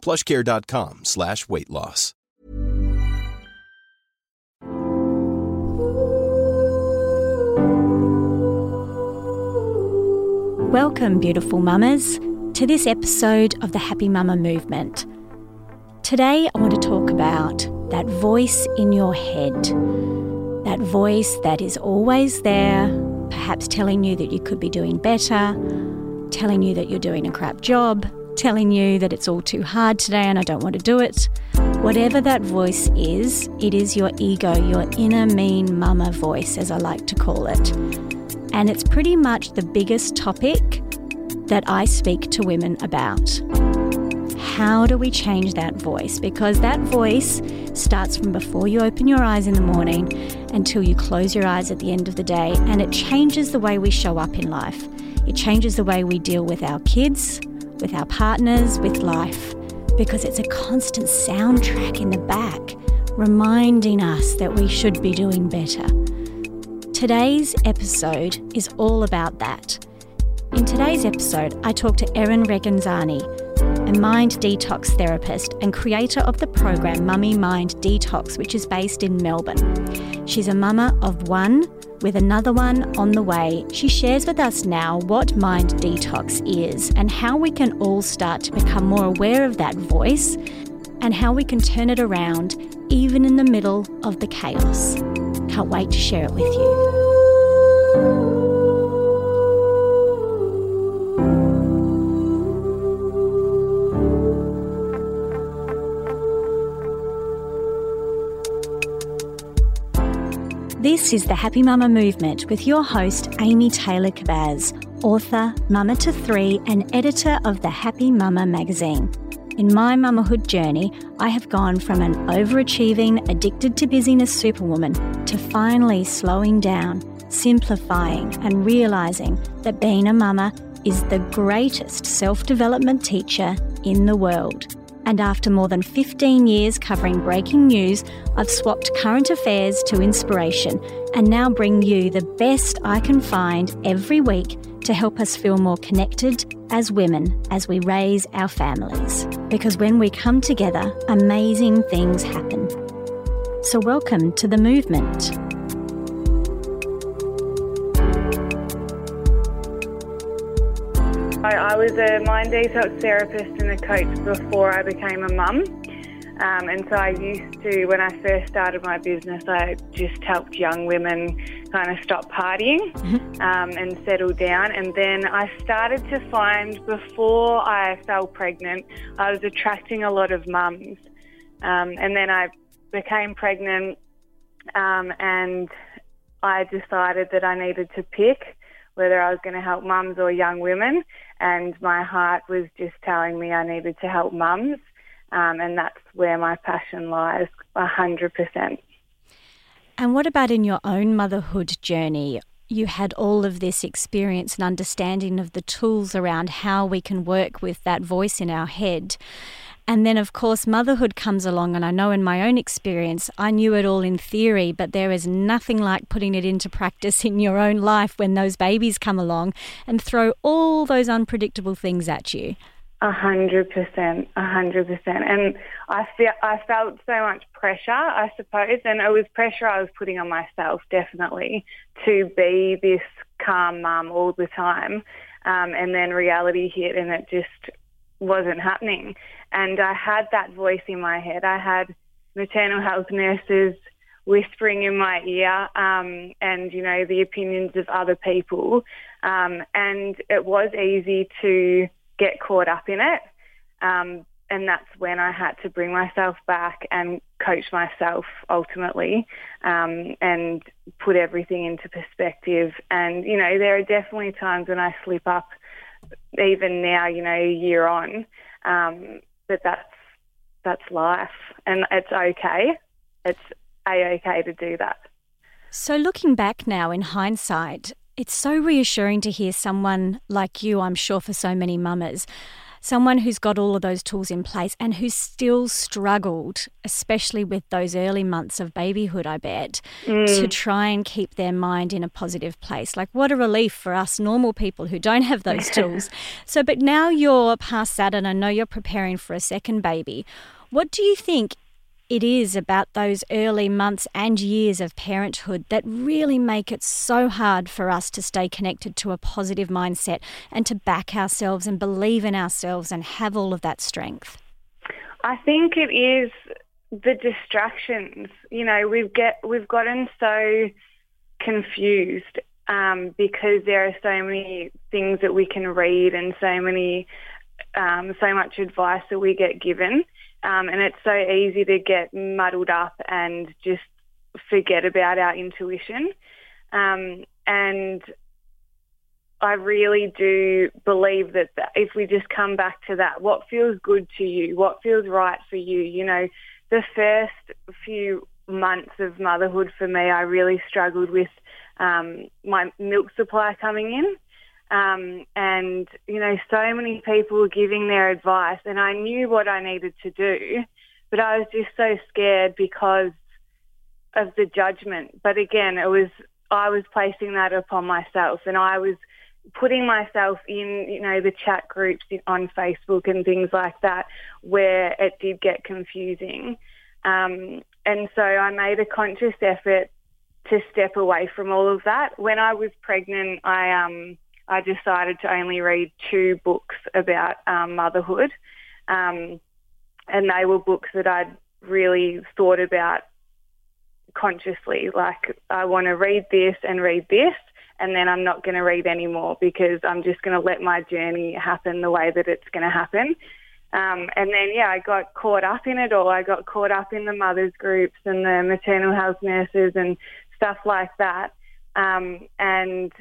plushcare.com slash weight loss. Welcome, beautiful mamas, to this episode of the Happy Mama Movement. Today, I want to talk about that voice in your head, that voice that is always there, perhaps telling you that you could be doing better, telling you that you're doing a crap job, telling you that it's all too hard today and I don't want to do it. Whatever that voice is, it is your ego, your inner mean mama voice, as I like to call it. And it's pretty much the biggest topic that I speak to women about. How do we change that voice? Because that voice starts from before you open your eyes in the morning until you close your eyes at the end of the day, and it changes the way we show up in life. It changes the way we deal with our kids, with our partners, with life, because it's a constant soundtrack in the back reminding us that we should be doing better. Today's episode is all about that. In today's episode, I talk to Erin Reghenzani, a mind detox therapist and creator of the program Mummy Mind Detox, which is based in Melbourne. She's a mama of one with another one on the way. She shares with us now what mind detox is and how we can all start to become more aware of that voice and how we can turn it around even in the middle of the chaos. Can't wait to share it with you. This is the Happy Mama Movement with your host, Amy Taylor Kabbaz, author, mama to three, and editor of the Happy Mama magazine. In my mamahood journey, I have gone from an overachieving, addicted to busyness superwoman to finally slowing down, simplifying, and realizing that being a mama is the greatest self development teacher in the world. And after more than 15 years covering breaking news, I've swapped current affairs to inspiration and now bring you the best I can find every week to help us feel more connected as women as we raise our families. Because when we come together, amazing things happen. So, welcome to the movement. Was a mind detox therapist and a coach before I became a mum. Um, and so I used to, when I first started my business, I just helped young women kind of stop partying um, and settle down. And then I started to find before I fell pregnant, I was attracting a lot of mums. Um, and then I became pregnant um, and I decided that I needed to pick whether I was going to help mums or young women. And my heart was just telling me I needed to help mums. Um, and that's where my passion lies 100%. And what about in your own motherhood journey? You had all of this experience and understanding of the tools around how we can work with that voice in our head. And then, of course, motherhood comes along. And I know in my own experience, I knew it all in theory, but there is nothing like putting it into practice in your own life when those babies come along and throw all those unpredictable things at you. A hundred percent, a hundred percent. And I feel I felt so much pressure, I suppose, and it was pressure I was putting on myself, definitely, to be this calm mum all the time. Um, and then reality hit, and it just wasn't happening. And I had that voice in my head. I had maternal health nurses whispering in my ear, um, and you know the opinions of other people. Um, and it was easy to get caught up in it. Um, and that's when I had to bring myself back and coach myself ultimately um, and put everything into perspective. And, you know, there are definitely times when I slip up, even now, you know, a year on. Um, but that's that's life, and it's okay. It's a okay to do that. So, looking back now in hindsight, it's so reassuring to hear someone like you, I'm sure, for so many mamas, someone who's got all of those tools in place and who's still struggled, especially with those early months of babyhood, I bet, mm. to try and keep their mind in a positive place. Like, what a relief for us normal people who don't have those tools. so, but now you're past that, and I know you're preparing for a second baby. What do you think it is about those early months and years of parenthood that really make it so hard for us to stay connected to a positive mindset and to back ourselves and believe in ourselves and have all of that strength? I think it is the distractions. You know, we've get we've gotten so confused um, because there are so many things that we can read and so many um, so much advice that we get given. Um, and it's so easy to get muddled up and just forget about our intuition. Um, and I really do believe that if we just come back to that, what feels good to you, what feels right for you, you know, the first few months of motherhood for me, I really struggled with um, my milk supply coming in. Um, and, you know, so many people were giving their advice and I knew what I needed to do, but I was just so scared because of the judgment. But again, it was, I was placing that upon myself and I was putting myself in, you know, the chat groups on Facebook and things like that where it did get confusing. Um, and so I made a conscious effort to step away from all of that. When I was pregnant, I, um, I decided to only read two books about um, motherhood. Um, and they were books that I'd really thought about consciously. Like, I want to read this and read this, and then I'm not going to read anymore because I'm just going to let my journey happen the way that it's going to happen. Um, and then, yeah, I got caught up in it all. I got caught up in the mothers groups and the maternal health nurses and stuff like that. Um, and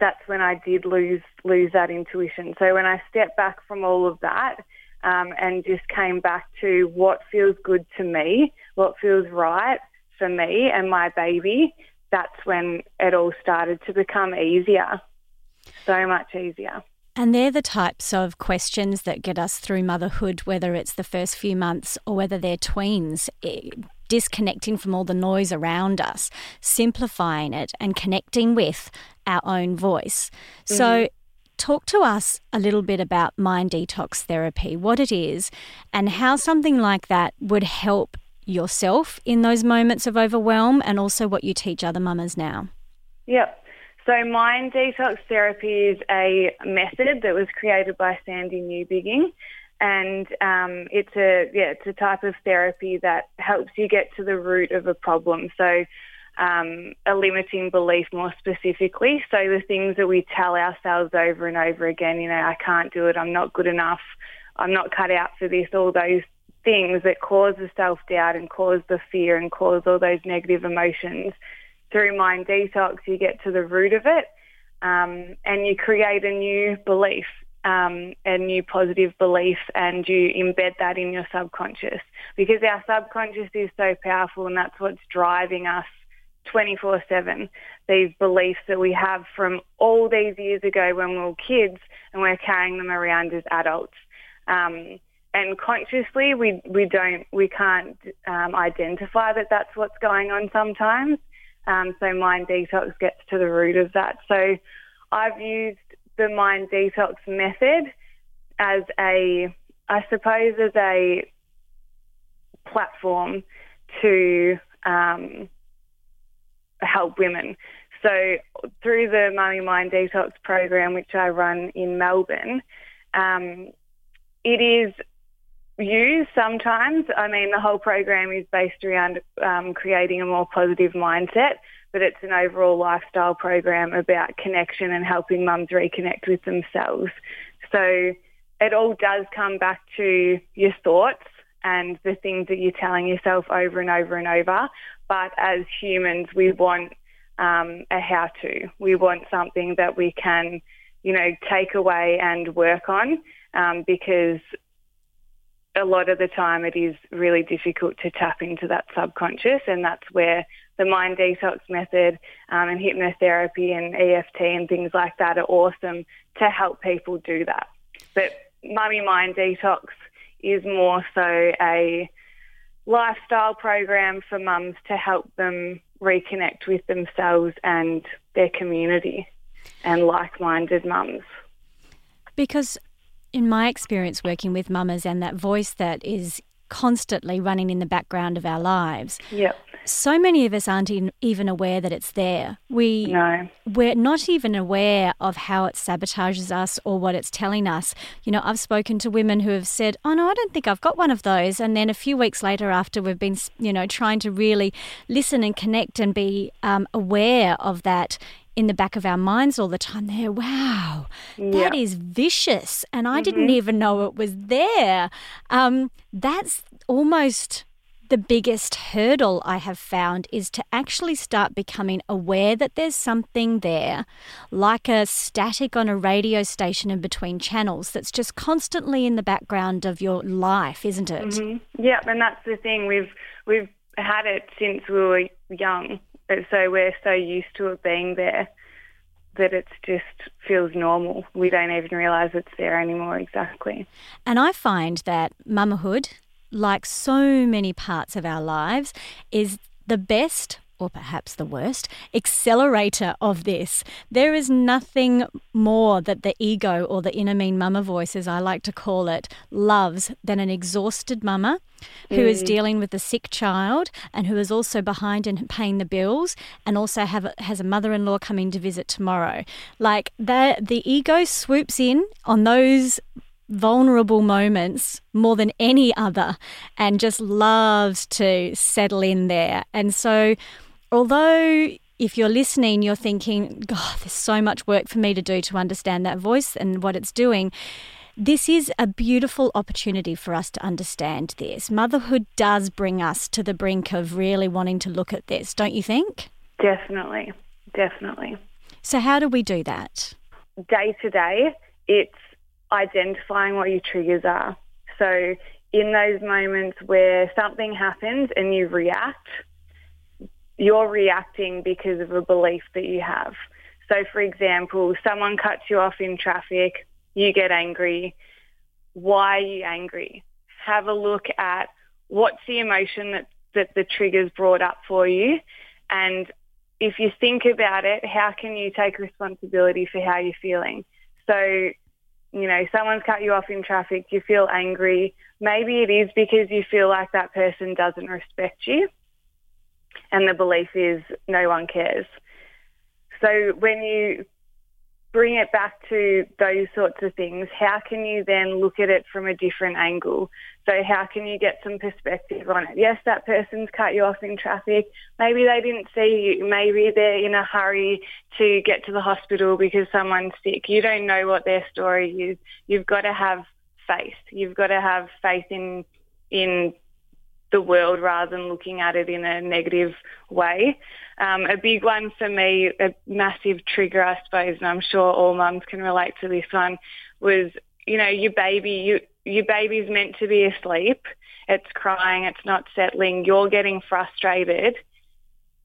that's when I did lose lose that intuition. So when I stepped back from all of that um, and just came back to what feels good to me, what feels right for me and my baby, that's when it all started to become easier, so much easier. And they're the types of questions that get us through motherhood, whether it's the first few months or whether they're tweens disconnecting from all the noise around us, simplifying it, and connecting with our own voice. Mm-hmm. So, talk to us a little bit about mind detox therapy, what it is, and how something like that would help yourself in those moments of overwhelm, and also what you teach other mamas now. Yep. So, mind detox therapy is a method that was created by Sandy Newbigging and um, it's a yeah it's a type of therapy that helps you get to the root of a problem. So um, a limiting belief more specifically. So the things that we tell ourselves over and over again, you know, I can't do it, I'm not good enough, I'm not cut out for this, all those things that cause the self-doubt and cause the fear and cause all those negative emotions. Through mind detox, you get to the root of it um, and you create a new belief um, a new positive belief and you embed that in your subconscious because our subconscious is so powerful and that's what's driving us 24 7. These beliefs that we have from all these years ago when we were kids and we're carrying them around as adults. Um, and consciously, we, we don't, we can't um, identify that that's what's going on sometimes. Um, so mind detox gets to the root of that. So I've used the mind detox method as a, I suppose, as a platform to um, help women. So through the Mummy Mind Detox program, which I run in Melbourne, um, it is used sometimes. I mean, the whole program is based around um, creating a more positive mindset, but it's an overall lifestyle program about connection and helping mums reconnect with themselves. So it all does come back to your thoughts and the things that you're telling yourself over and over and over. But as humans, we want um, a how to. We want something that we can, you know, take away and work on um, because a lot of the time it is really difficult to tap into that subconscious and that's where the mind detox method um, and hypnotherapy and EFT and things like that are awesome to help people do that. But Mummy Mind Detox is more so a lifestyle program for mums to help them reconnect with themselves and their community and like-minded mums. Because in my experience working with mamas and that voice that is constantly running in the background of our lives. Yep. So many of us aren't even aware that it's there. We no. we're not even aware of how it sabotages us or what it's telling us. You know, I've spoken to women who have said, "Oh no, I don't think I've got one of those." And then a few weeks later, after we've been, you know, trying to really listen and connect and be um, aware of that in the back of our minds all the time there wow that is vicious and i mm-hmm. didn't even know it was there um, that's almost the biggest hurdle I have found is to actually start becoming aware that there's something there, like a static on a radio station in between channels, that's just constantly in the background of your life, isn't it? Mm-hmm. Yeah, and that's the thing. We've we've had it since we were young, so we're so used to it being there that it just feels normal. We don't even realise it's there anymore exactly. And I find that mamahood, like so many parts of our lives, is the best or perhaps the worst, accelerator of this. There is nothing more that the ego or the inner mean mama voice, as I like to call it, loves than an exhausted mama who mm. is dealing with a sick child and who is also behind in paying the bills and also have has a mother-in-law coming to visit tomorrow. Like the the ego swoops in on those vulnerable moments more than any other and just loves to settle in there. And so although if you're listening, you're thinking, God, there's so much work for me to do to understand that voice and what it's doing. This is a beautiful opportunity for us to understand this. Motherhood does bring us to the brink of really wanting to look at this, don't you think? Definitely, definitely. So, how do we do that? Day to day, it's identifying what your triggers are. So, in those moments where something happens and you react, you're reacting because of a belief that you have. So, for example, someone cuts you off in traffic, you get angry. Why are you angry? Have a look at what's the emotion that, that the trigger's brought up for you. And if you think about it, how can you take responsibility for how you're feeling? So, you know, someone's cut you off in traffic, you feel angry. Maybe it is because you feel like that person doesn't respect you and the belief is no one cares. So when you bring it back to those sorts of things, how can you then look at it from a different angle? So how can you get some perspective on it? Yes, that person's cut you off in traffic. Maybe they didn't see you. Maybe they're in a hurry to get to the hospital because someone's sick. You don't know what their story is. You've got to have faith. You've got to have faith in in the world rather than looking at it in a negative way. Um, a big one for me, a massive trigger, I suppose, and I'm sure all mums can relate to this one, was you know your baby, you, your baby's meant to be asleep. It's crying, it's not settling. You're getting frustrated.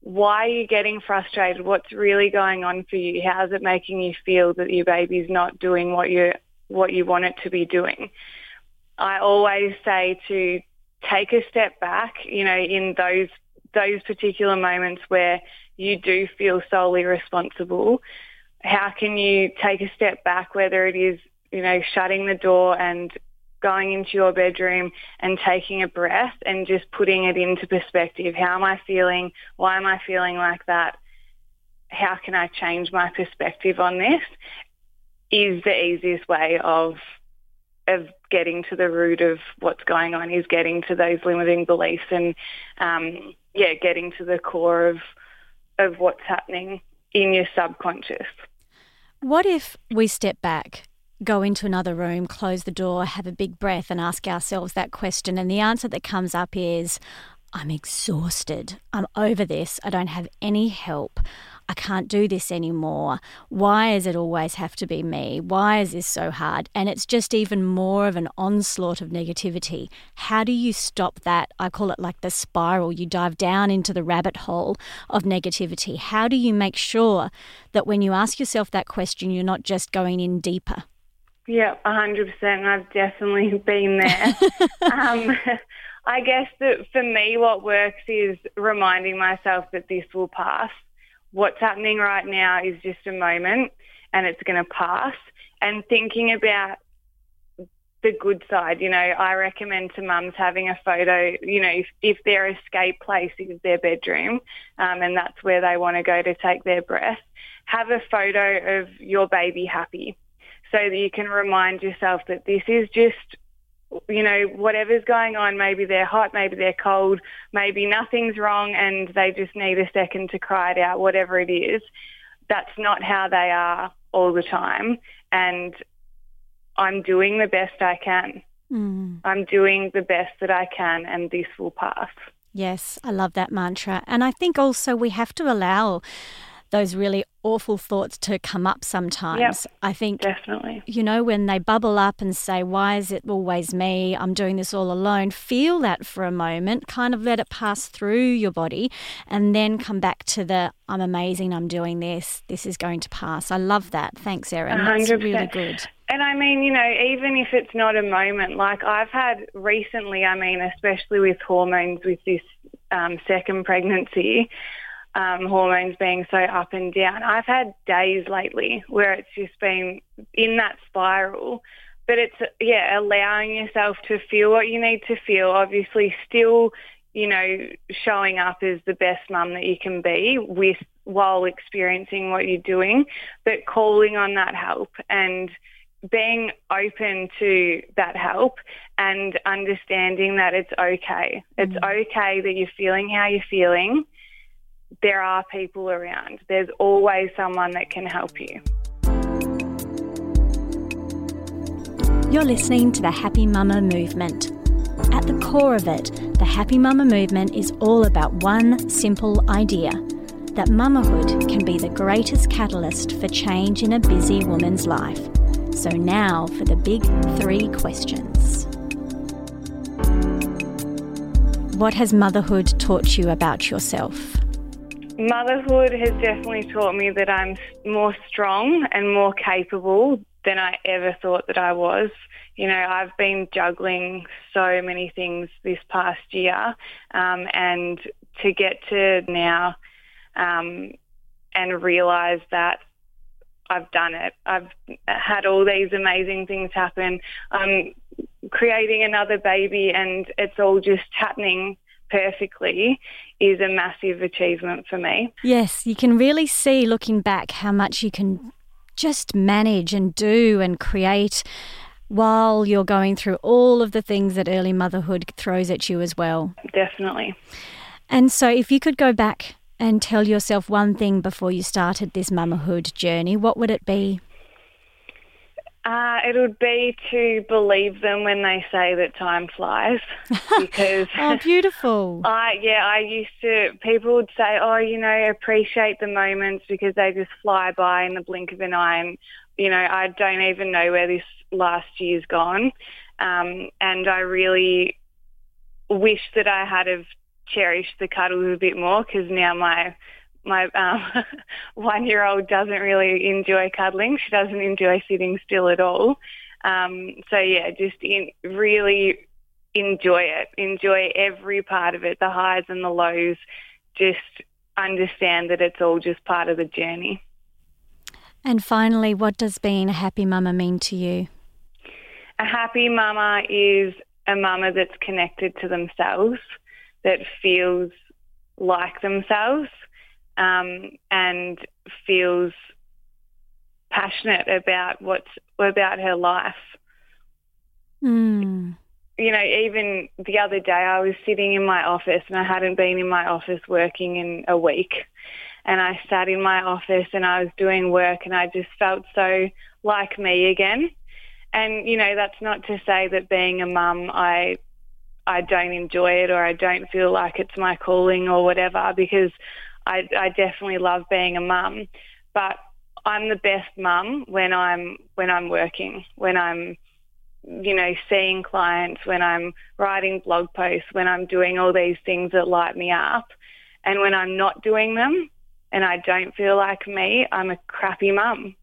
Why are you getting frustrated? What's really going on for you? How's it making you feel that your baby's not doing what you what you want it to be doing? I always say to take a step back, you know, in those those particular moments where you do feel solely responsible, how can you take a step back, whether it is, you know, shutting the door and going into your bedroom and taking a breath and just putting it into perspective. How am I feeling? Why am I feeling like that? How can I change my perspective on this? Is the easiest way of of getting to the root of what's going on is getting to those limiting beliefs and um, yeah, getting to the core of of what's happening in your subconscious. What if we step back, go into another room, close the door, have a big breath, and ask ourselves that question? And the answer that comes up is, I'm exhausted. I'm over this. I don't have any help. I can't do this anymore. Why does it always have to be me? Why is this so hard? And it's just even more of an onslaught of negativity. How do you stop that? I call it like the spiral. You dive down into the rabbit hole of negativity. How do you make sure that when you ask yourself that question, you're not just going in deeper? Yeah, 100%. I've definitely been there. um, I guess that for me, what works is reminding myself that this will pass. What's happening right now is just a moment and it's going to pass. And thinking about the good side, you know, I recommend to mums having a photo, you know, if, if their escape place is their bedroom um, and that's where they want to go to take their breath, have a photo of your baby happy so that you can remind yourself that this is just you know, whatever's going on, maybe they're hot, maybe they're cold, maybe nothing's wrong and they just need a second to cry it out, whatever it is. That's not how they are all the time. And I'm doing the best I can. Mm. I'm doing the best that I can and this will pass. Yes, I love that mantra. And I think also we have to allow those really awful thoughts to come up sometimes. Yep, I think definitely. You know, when they bubble up and say, Why is it always me? I'm doing this all alone. Feel that for a moment, kind of let it pass through your body, and then come back to the I'm amazing, I'm doing this, this is going to pass. I love that. Thanks, Erin. 100%. That's really good. And I mean, you know, even if it's not a moment, like I've had recently, I mean, especially with hormones with this um, second pregnancy, um, hormones being so up and down. I've had days lately where it's just been in that spiral, but it's, yeah, allowing yourself to feel what you need to feel. Obviously, still, you know, showing up as the best mum that you can be with while experiencing what you're doing, but calling on that help and being open to that help and understanding that it's okay. It's mm. okay that you're feeling how you're feeling there are people around. There's always someone that can help you. You're listening to the Happy Mama movement. At the core of it, the Happy Mama movement is all about one simple idea that mamahood can be the greatest catalyst for change in a busy woman's life. So, now for the big three questions. What has motherhood taught you about yourself? Motherhood has definitely taught me that I'm more strong and more capable than I ever thought that I was. You know, I've been juggling so many things this past year, um, and to get to now um, and realise that I've done it. I've had all these amazing things happen. I'm creating another baby, and it's all just happening perfectly is a massive achievement for me. Yes, you can really see looking back how much you can just manage and do and create while you're going through all of the things that early motherhood throws at you as well. Definitely. And so, if you could go back and tell yourself one thing before you started this motherhood journey, what would it be? Uh, it would be to believe them when they say that time flies, because oh, beautiful. I yeah, I used to. People would say, oh, you know, appreciate the moments because they just fly by in the blink of an eye, and you know, I don't even know where this last year's gone, um, and I really wish that I had have cherished the cuddles a bit more because now my my um, one-year-old doesn't really enjoy cuddling. She doesn't enjoy sitting still at all. Um, so yeah, just in, really enjoy it. Enjoy every part of it, the highs and the lows. Just understand that it's all just part of the journey. And finally, what does being a happy mama mean to you? A happy mama is a mama that's connected to themselves, that feels like themselves, um, and feels passionate about what's about her life. Mm. You know, even the other day I was sitting in my office and I hadn't been in my office working in a week. And I sat in my office and I was doing work and I just felt so like me again. And, you know, that's not to say that being a mum, I I don't enjoy it or I don't feel like it's my calling or whatever because I, I definitely love being a mum, but I'm the best mum when I'm when I'm working, when I'm you know seeing clients, when I'm writing blog posts, when I'm doing all these things that light me up, and when I'm not doing them and I don't feel like me, I'm a crappy mum.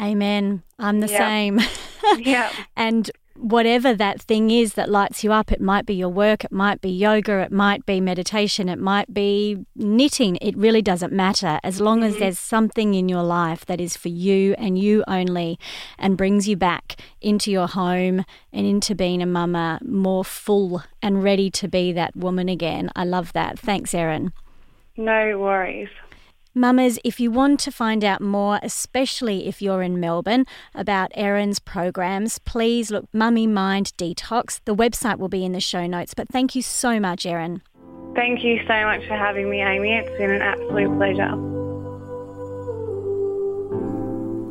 Amen. I'm the Yep. same. Yeah. and whatever that thing is that lights you up, it might be your work, it might be yoga, it might be meditation, it might be knitting. It really doesn't matter as long as mm-hmm. there's something in your life that is for you and you only and brings you back into your home and into being a mama more full and ready to be that woman again. I love that. Thanks, Erin. No worries. Mamas, if you want to find out more, especially if you're in Melbourne, about Erin's programs, please look Mummy Mind Detox. The website will be in the show notes. But thank you so much, Erin. Thank you so much for having me, Amy. It's been an absolute pleasure.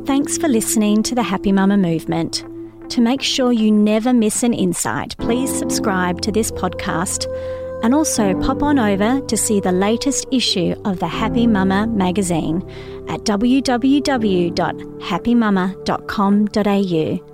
Thanks for listening to the Happy Mama Movement. To make sure you never miss an insight, please subscribe to this podcast and also pop on over to see the latest issue of the Happy Mama magazine at www.happymama.com.au.